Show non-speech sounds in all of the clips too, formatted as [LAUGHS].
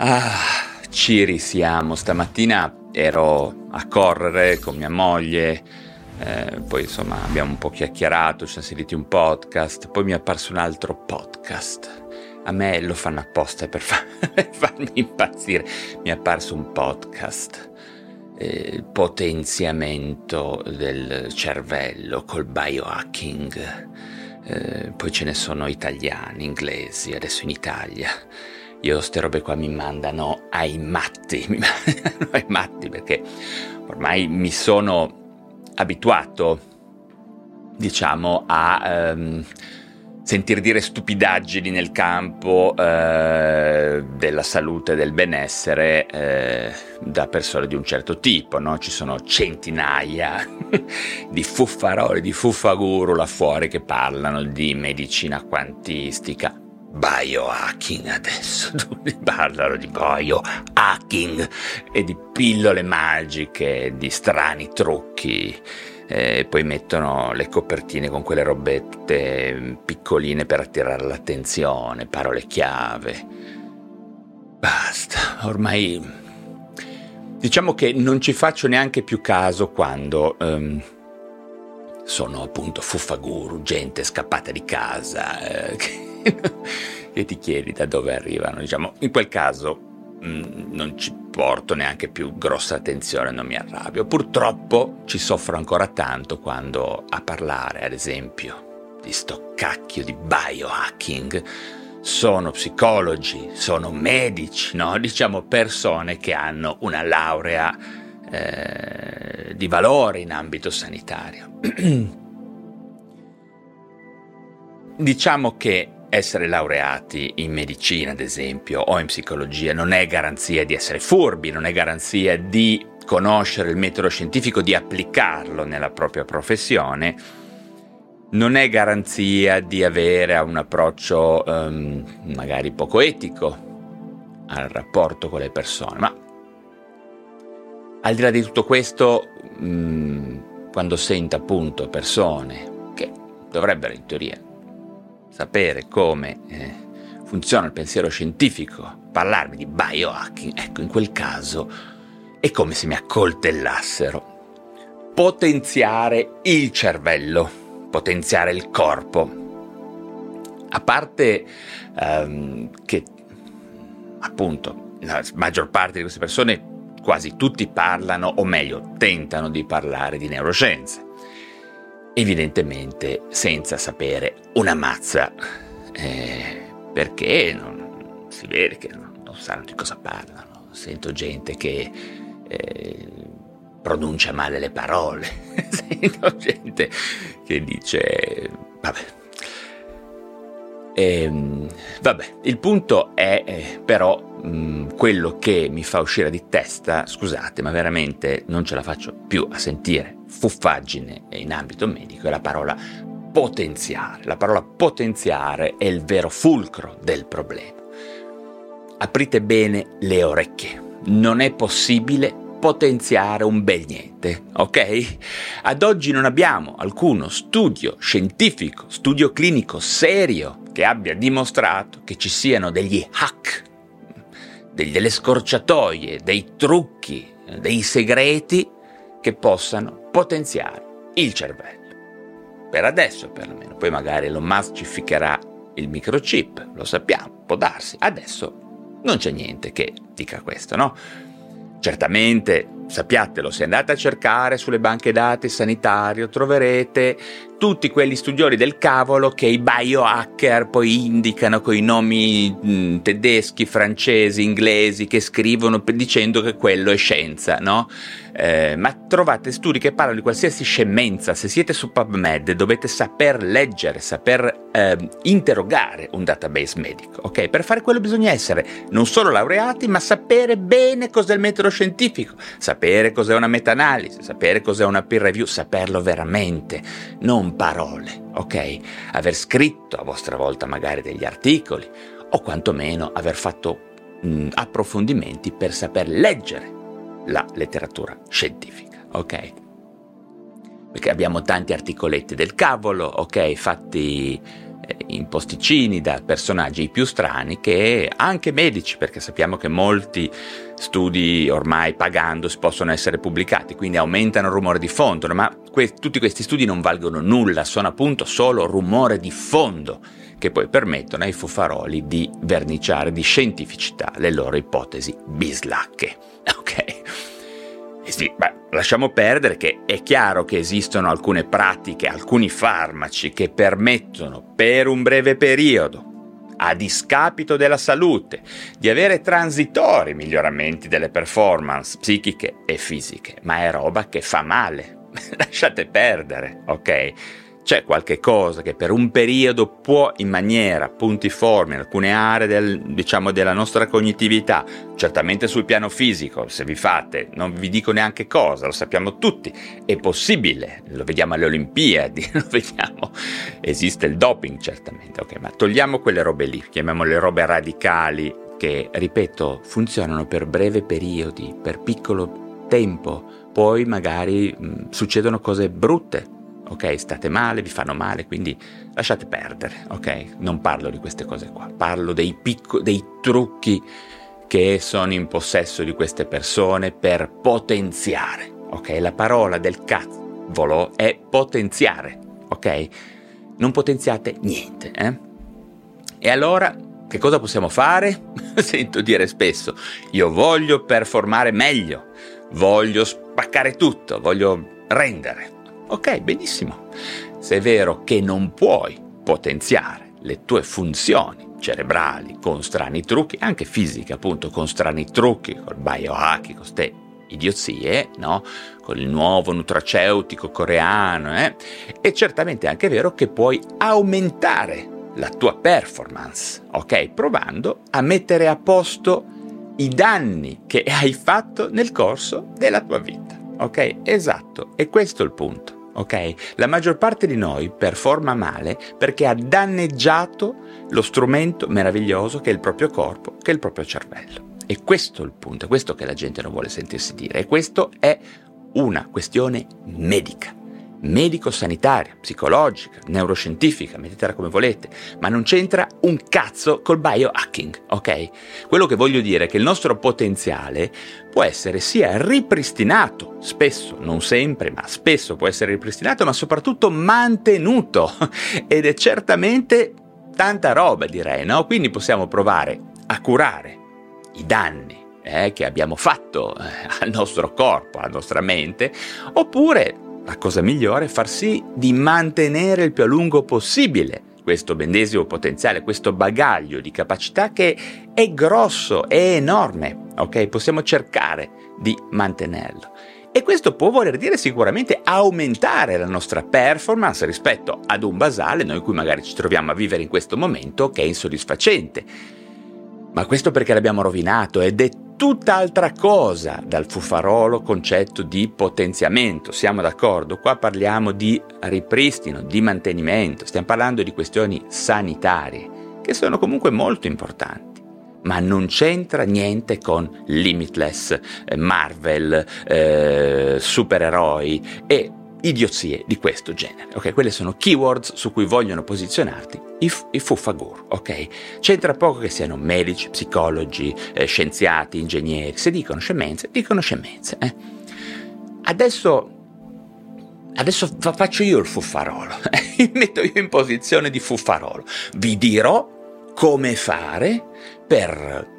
Ah, ci risiamo. Stamattina ero a correre con mia moglie, eh, poi insomma abbiamo un po' chiacchierato, ci siamo sentiti un podcast, poi mi è apparso un altro podcast. A me lo fanno apposta per, fa- [LAUGHS] farmi impazzire. Mi è apparso un podcast. Eh, potenziamento del cervello col biohacking. Eh, poi ce ne sono italiani, inglesi, adesso in Italia. Io ste robe qua mi mandano ai matti, [LAUGHS] mi mandano ai matti perché ormai mi sono abituato, diciamo, a um, sentir dire stupidaggini nel campo eh, della salute e del benessere eh, da persone di un certo tipo, no? Ci sono centinaia [LAUGHS] di fuffaroli, di fuffaguru là fuori che parlano di medicina quantistica biohacking adesso, [LAUGHS] tutti parlano di biohacking e di pillole magiche, di strani trucchi. E poi mettono le copertine con quelle robette piccoline per attirare l'attenzione, parole chiave. Basta, ormai diciamo che non ci faccio neanche più caso quando um, sono appunto fuffaguru, gente scappata di casa. Eh, [LAUGHS] [LAUGHS] e ti chiedi da dove arrivano. Diciamo, in quel caso mm, non ci porto neanche più grossa attenzione, non mi arrabbio. Purtroppo ci soffro ancora tanto quando a parlare, ad esempio, di sto cacchio di biohacking sono psicologi, sono medici, no? diciamo persone che hanno una laurea eh, di valore in ambito sanitario. [CLEARS THROAT] diciamo che essere laureati in medicina, ad esempio, o in psicologia non è garanzia di essere furbi, non è garanzia di conoscere il metodo scientifico, di applicarlo nella propria professione, non è garanzia di avere un approccio um, magari poco etico al rapporto con le persone, ma al di là di tutto questo, um, quando sento appunto persone che dovrebbero in teoria sapere come eh, funziona il pensiero scientifico, parlarmi di biohacking, ecco, in quel caso è come se mi accoltellassero. Potenziare il cervello, potenziare il corpo. A parte um, che, appunto, la maggior parte di queste persone, quasi tutti parlano, o meglio, tentano di parlare di neuroscienze evidentemente senza sapere una mazza, eh, perché non, si vede che non, non, sanno di cosa parlano. Sento gente che eh, pronuncia male le parole, [LAUGHS] sento gente che dice, vabbè. E, ehm, vabbè, il punto è eh, però mh, mm, quello che mi fa uscire di testa, scusate, ma veramente non ce la faccio più a sentire fuffaggine in ambito medico è la parola potenziare. La parola potenziare è il vero fulcro del problema. Aprite bene le orecchie. Non è possibile potenziare un bel niente, ok? Ad oggi non abbiamo alcuno studio scientifico, studio clinico serio che abbia dimostrato che ci siano degli hack, delle scorciatoie, dei trucchi, dei segreti che possano potenziare il cervello. Per adesso perlomeno, poi magari Elon Musk ci ficcherà il microchip, lo sappiamo, può darsi. Adesso non c'è niente che dica questo, no? Certamente sappiatelo, se andate a cercare sulle banche dati sanitario troverete tutti quegli studiori del cavolo che i biohacker poi indicano con i nomi mh, mm, tedeschi, francesi, inglesi che scrivono dicendo che quello è scienza, no? Eh, ma trovate studi che parlano di qualsiasi scemenza, se siete su PubMed dovete saper leggere, saper eh, interrogare un database medico, ok? Per fare quello bisogna essere non solo laureati, ma sapere bene cos'è il metodo scientifico, sapere cos'è una meta-analisi, sapere cos'è una peer review, saperlo veramente, non parole, ok? Aver scritto a vostra volta magari degli articoli o quantomeno aver fatto mh, approfondimenti per saper leggere la letteratura scientifica, ok? Perché abbiamo tanti articoletti del cavolo, ok, fatti eh, in posticini da personaggi più strani che anche medici, perché sappiamo che molti studi ormai pagando possono essere pubblicati, quindi aumentano il rumore di fondo, ma que- tutti questi studi non valgono nulla, sono appunto solo rumore di fondo che poi permettono ai fufaroli di verniciare di scientificità le loro ipotesi bislacche. [LAUGHS] Ok? Sì, beh, lasciamo perdere che è chiaro che esistono alcune pratiche, alcuni farmaci che permettono per un breve periodo a discapito della salute, di avere transitori miglioramenti delle performance psichiche e fisiche, ma è roba che fa male. [LAUGHS] Lasciate perdere, ok? c'è qualche cosa che per un periodo può in maniera puntiforme in alcune aree del, diciamo, della nostra cognitività, certamente sul piano fisico, se vi fate, non vi dico neanche cosa, lo sappiamo tutti, è possibile, lo vediamo alle Olimpiadi, [LAUGHS] lo vediamo, esiste il doping certamente, ok, ma togliamo quelle robe lì, chiamiamole robe radicali che, ripeto, funzionano per breve periodi, per piccolo tempo, poi magari mh, succedono cose brutte ok? State male, vi fanno male, quindi lasciate perdere, ok? Non parlo di queste cose qua, parlo dei, picco- dei trucchi che sono in possesso di queste persone per potenziare, ok? La parola del cavolo è potenziare, ok? Non potenziate niente, eh? E allora che cosa possiamo fare? [LAUGHS] Sento dire spesso, io voglio performare meglio, voglio spaccare tutto, voglio rendere. Ok, benissimo. Se è vero che non puoi potenziare le tue funzioni cerebrali con strani trucchi, anche fisiche appunto, con strani trucchi, col biohacking, con queste idiozie, no? Con il nuovo nutraceutico coreano, eh? È certamente anche vero che puoi aumentare la tua performance, ok? Provando a mettere a posto i danni che hai fatto nel corso della tua vita, ok? Esatto, e questo è il punto ok? La maggior parte di noi performa male perché ha danneggiato lo strumento meraviglioso che è il proprio corpo, che è il proprio cervello. E questo è il punto, è questo che la gente non vuole sentirsi dire, e questo è una questione medica medico-sanitaria, psicologica, neuroscientifica, mettetela come volete, ma non c'entra un cazzo col biohacking, ok? Quello che voglio dire è che il nostro potenziale può essere sia ripristinato, spesso, non sempre, ma spesso può essere ripristinato, ma soprattutto mantenuto, [LAUGHS] ed è certamente tanta roba, direi, no? Quindi possiamo provare a curare i danni eh, che abbiamo fatto eh, al nostro corpo, alla nostra mente, oppure la cosa migliore è far sì di mantenere il più a lungo possibile questo bendesimo potenziale, questo bagaglio di capacità che è grosso, è enorme, ok? Possiamo cercare di mantenerlo. E questo può voler dire sicuramente aumentare la nostra performance rispetto ad un basale, noi cui magari ci troviamo a vivere in questo momento, che è insoddisfacente. Ma questo perché l'abbiamo rovinato è tutt'altra cosa dal fufarolo concetto di potenziamento. Siamo d'accordo? Qua parliamo di ripristino, di mantenimento, stiamo parlando di questioni sanitarie, che sono comunque molto importanti. Ma non c'entra niente con Limitless, eh, Marvel, eh, supereroi e idiozie di questo genere. Ok, quelle sono keywords su cui vogliono posizionarti i, f- i fuffagur, ok? C'entra poco che siano medici, psicologi, eh, scienziati, ingegneri. Se dicono scemenze, dicono scemenze. Eh? Adesso, adesso fa- faccio io il fuffarolo, [LAUGHS] mi metto io in posizione di fuffarolo. Vi dirò come fare per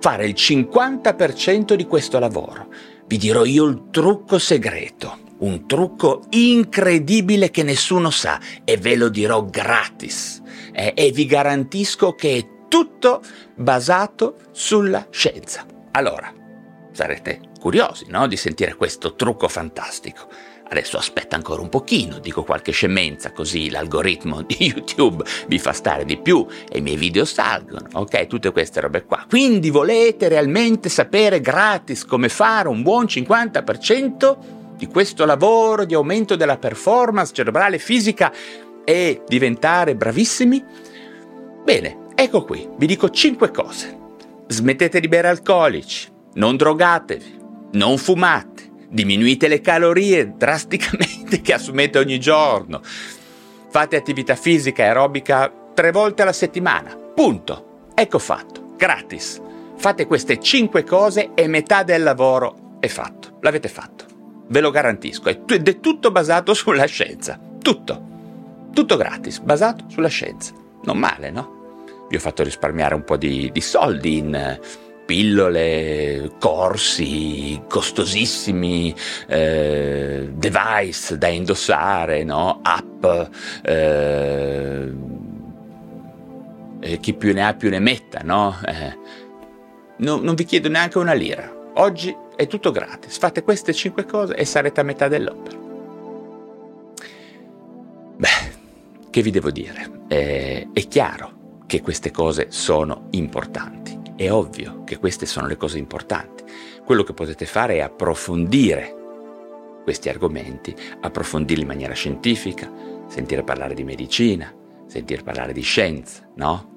fare il 50% di questo lavoro. Vi dirò io il trucco segreto un trucco incredibile che nessuno sa e ve lo dirò gratis eh, e vi garantisco che è tutto basato sulla scienza. Allora, sarete curiosi no? di sentire questo trucco fantastico. Adesso aspetta ancora un pochino, dico qualche scemenza così l'algoritmo di YouTube vi fa stare di più e i miei video salgono, ok? Tutte queste robe qua. Quindi volete realmente sapere gratis come fare un buon 50%? Di questo lavoro di aumento della performance cerebrale fisica e diventare bravissimi? Bene, ecco qui, vi dico 5 cose. Smettete di bere alcolici, non drogatevi, non fumate, diminuite le calorie drasticamente [LAUGHS] che assumete ogni giorno. fate attività fisica aerobica tre volte alla settimana. Punto. Ecco fatto. Gratis. Fate queste cinque cose e metà del lavoro è fatto. L'avete fatto. Ve lo garantisco. Ed è tutto basato sulla scienza. Tutto. Tutto gratis, basato sulla scienza. Non male, no? Vi ho fatto risparmiare un po' di, di soldi in pillole, corsi costosissimi, eh, device da indossare, no? app, eh, chi più ne ha più ne metta, no? Eh, no, non vi chiedo neanche una lira. Oggi è tutto gratis. Fate queste cinque cose e sarete a metà dell'opera. Beh, che vi devo dire? Eh, è chiaro che queste cose sono importanti. È ovvio che queste sono le cose importanti. Quello che potete fare è approfondire questi argomenti, approfondirli in maniera scientifica, sentire parlare di medicina, sentire parlare di scienza, no?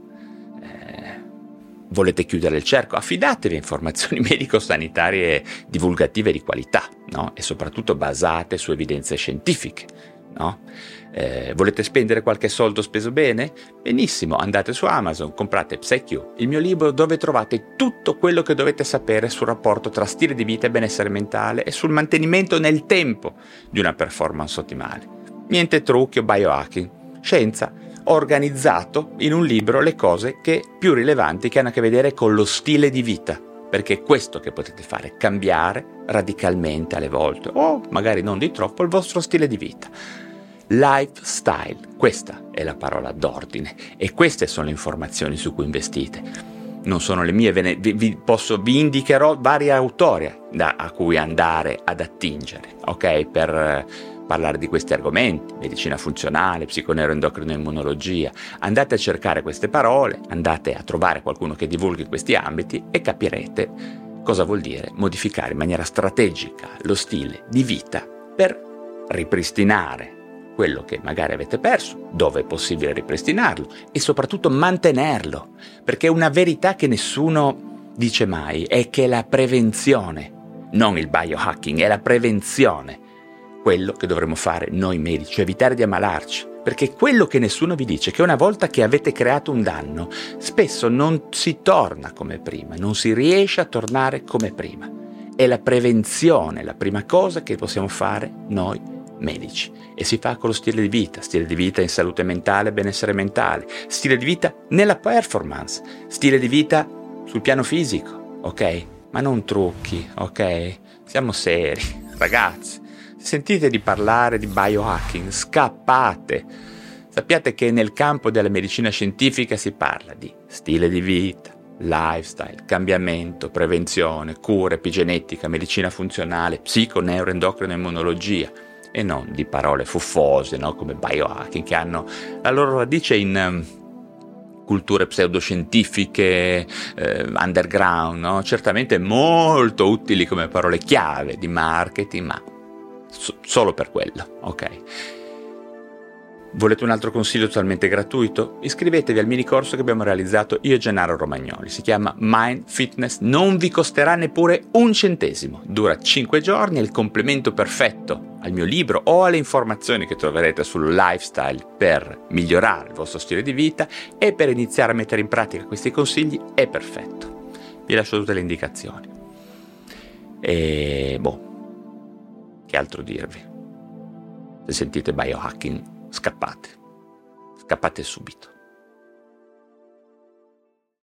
Volete chiudere il cerco? Affidatevi a informazioni [LAUGHS] medico-sanitarie divulgative di qualità, no? E soprattutto basate su evidenze scientifiche, no? Eh, volete spendere qualche soldo speso bene? Benissimo, andate su Amazon, comprate PsyQ, il mio libro dove trovate tutto quello che dovete sapere sul rapporto tra stile di vita e benessere mentale e sul mantenimento nel tempo di una performance ottimale. Niente trucchi o biohacking, scienza. Organizzato in un libro le cose che più rilevanti che hanno a che vedere con lo stile di vita, perché è questo che potete fare, cambiare radicalmente alle volte, o magari non di troppo, il vostro stile di vita. Lifestyle, questa è la parola d'ordine e queste sono le informazioni su cui investite. Non sono le mie, ne, vi, posso, vi indicherò vari autori da, a cui andare ad attingere, ok? Per eh, parlare di questi argomenti, medicina funzionale, psiconeuroendocrino immunologia. Andate a cercare queste parole, andate a trovare qualcuno che divulghi questi ambiti e capirete cosa vuol dire modificare in maniera strategica lo stile di vita per ripristinare quello che magari avete perso, dove è possibile ripristinarlo e soprattutto mantenerlo, perché una verità che nessuno dice mai è che la prevenzione, non il biohacking, è la prevenzione, quello che dovremmo fare noi medici, evitare di ammalarci, perché quello che nessuno vi dice è che una volta che avete creato un danno, spesso non si torna come prima, non si riesce a tornare come prima. È la prevenzione la prima cosa che possiamo fare noi medici e si fa con lo stile di vita, stile di vita in salute mentale benessere mentale, stile di vita nella performance, stile di vita sul piano fisico, ok? Ma non trucchi, ok? Siamo seri, [LAUGHS] ragazzi. Sentite di parlare di biohacking, scappate. Sappiate che nel campo della medicina scientifica si parla di stile di vita, lifestyle, cambiamento, prevenzione, cura, epigenetica, medicina funzionale, psico, neuroendocrino immunologia e non di parole fuffose no? come biohacking che hanno la loro radice in um, culture pseudoscientifiche eh, underground, no? certamente molto utili come parole chiave di marketing, ma so- solo per quello, ok? Volete un altro consiglio totalmente gratuito? Iscrivetevi al mini corso che abbiamo realizzato io e Gennaro Romagnoli. Si chiama Mind Fitness, non vi costerà neppure un centesimo. Dura 5 giorni, è il complemento perfetto al mio libro o alle informazioni che troverete sul lifestyle per migliorare il vostro stile di vita e per iniziare a mettere in pratica questi consigli è perfetto. Vi lascio tutte le indicazioni. E boh, che altro dirvi? Se sentite biohacking scappate, scappate subito.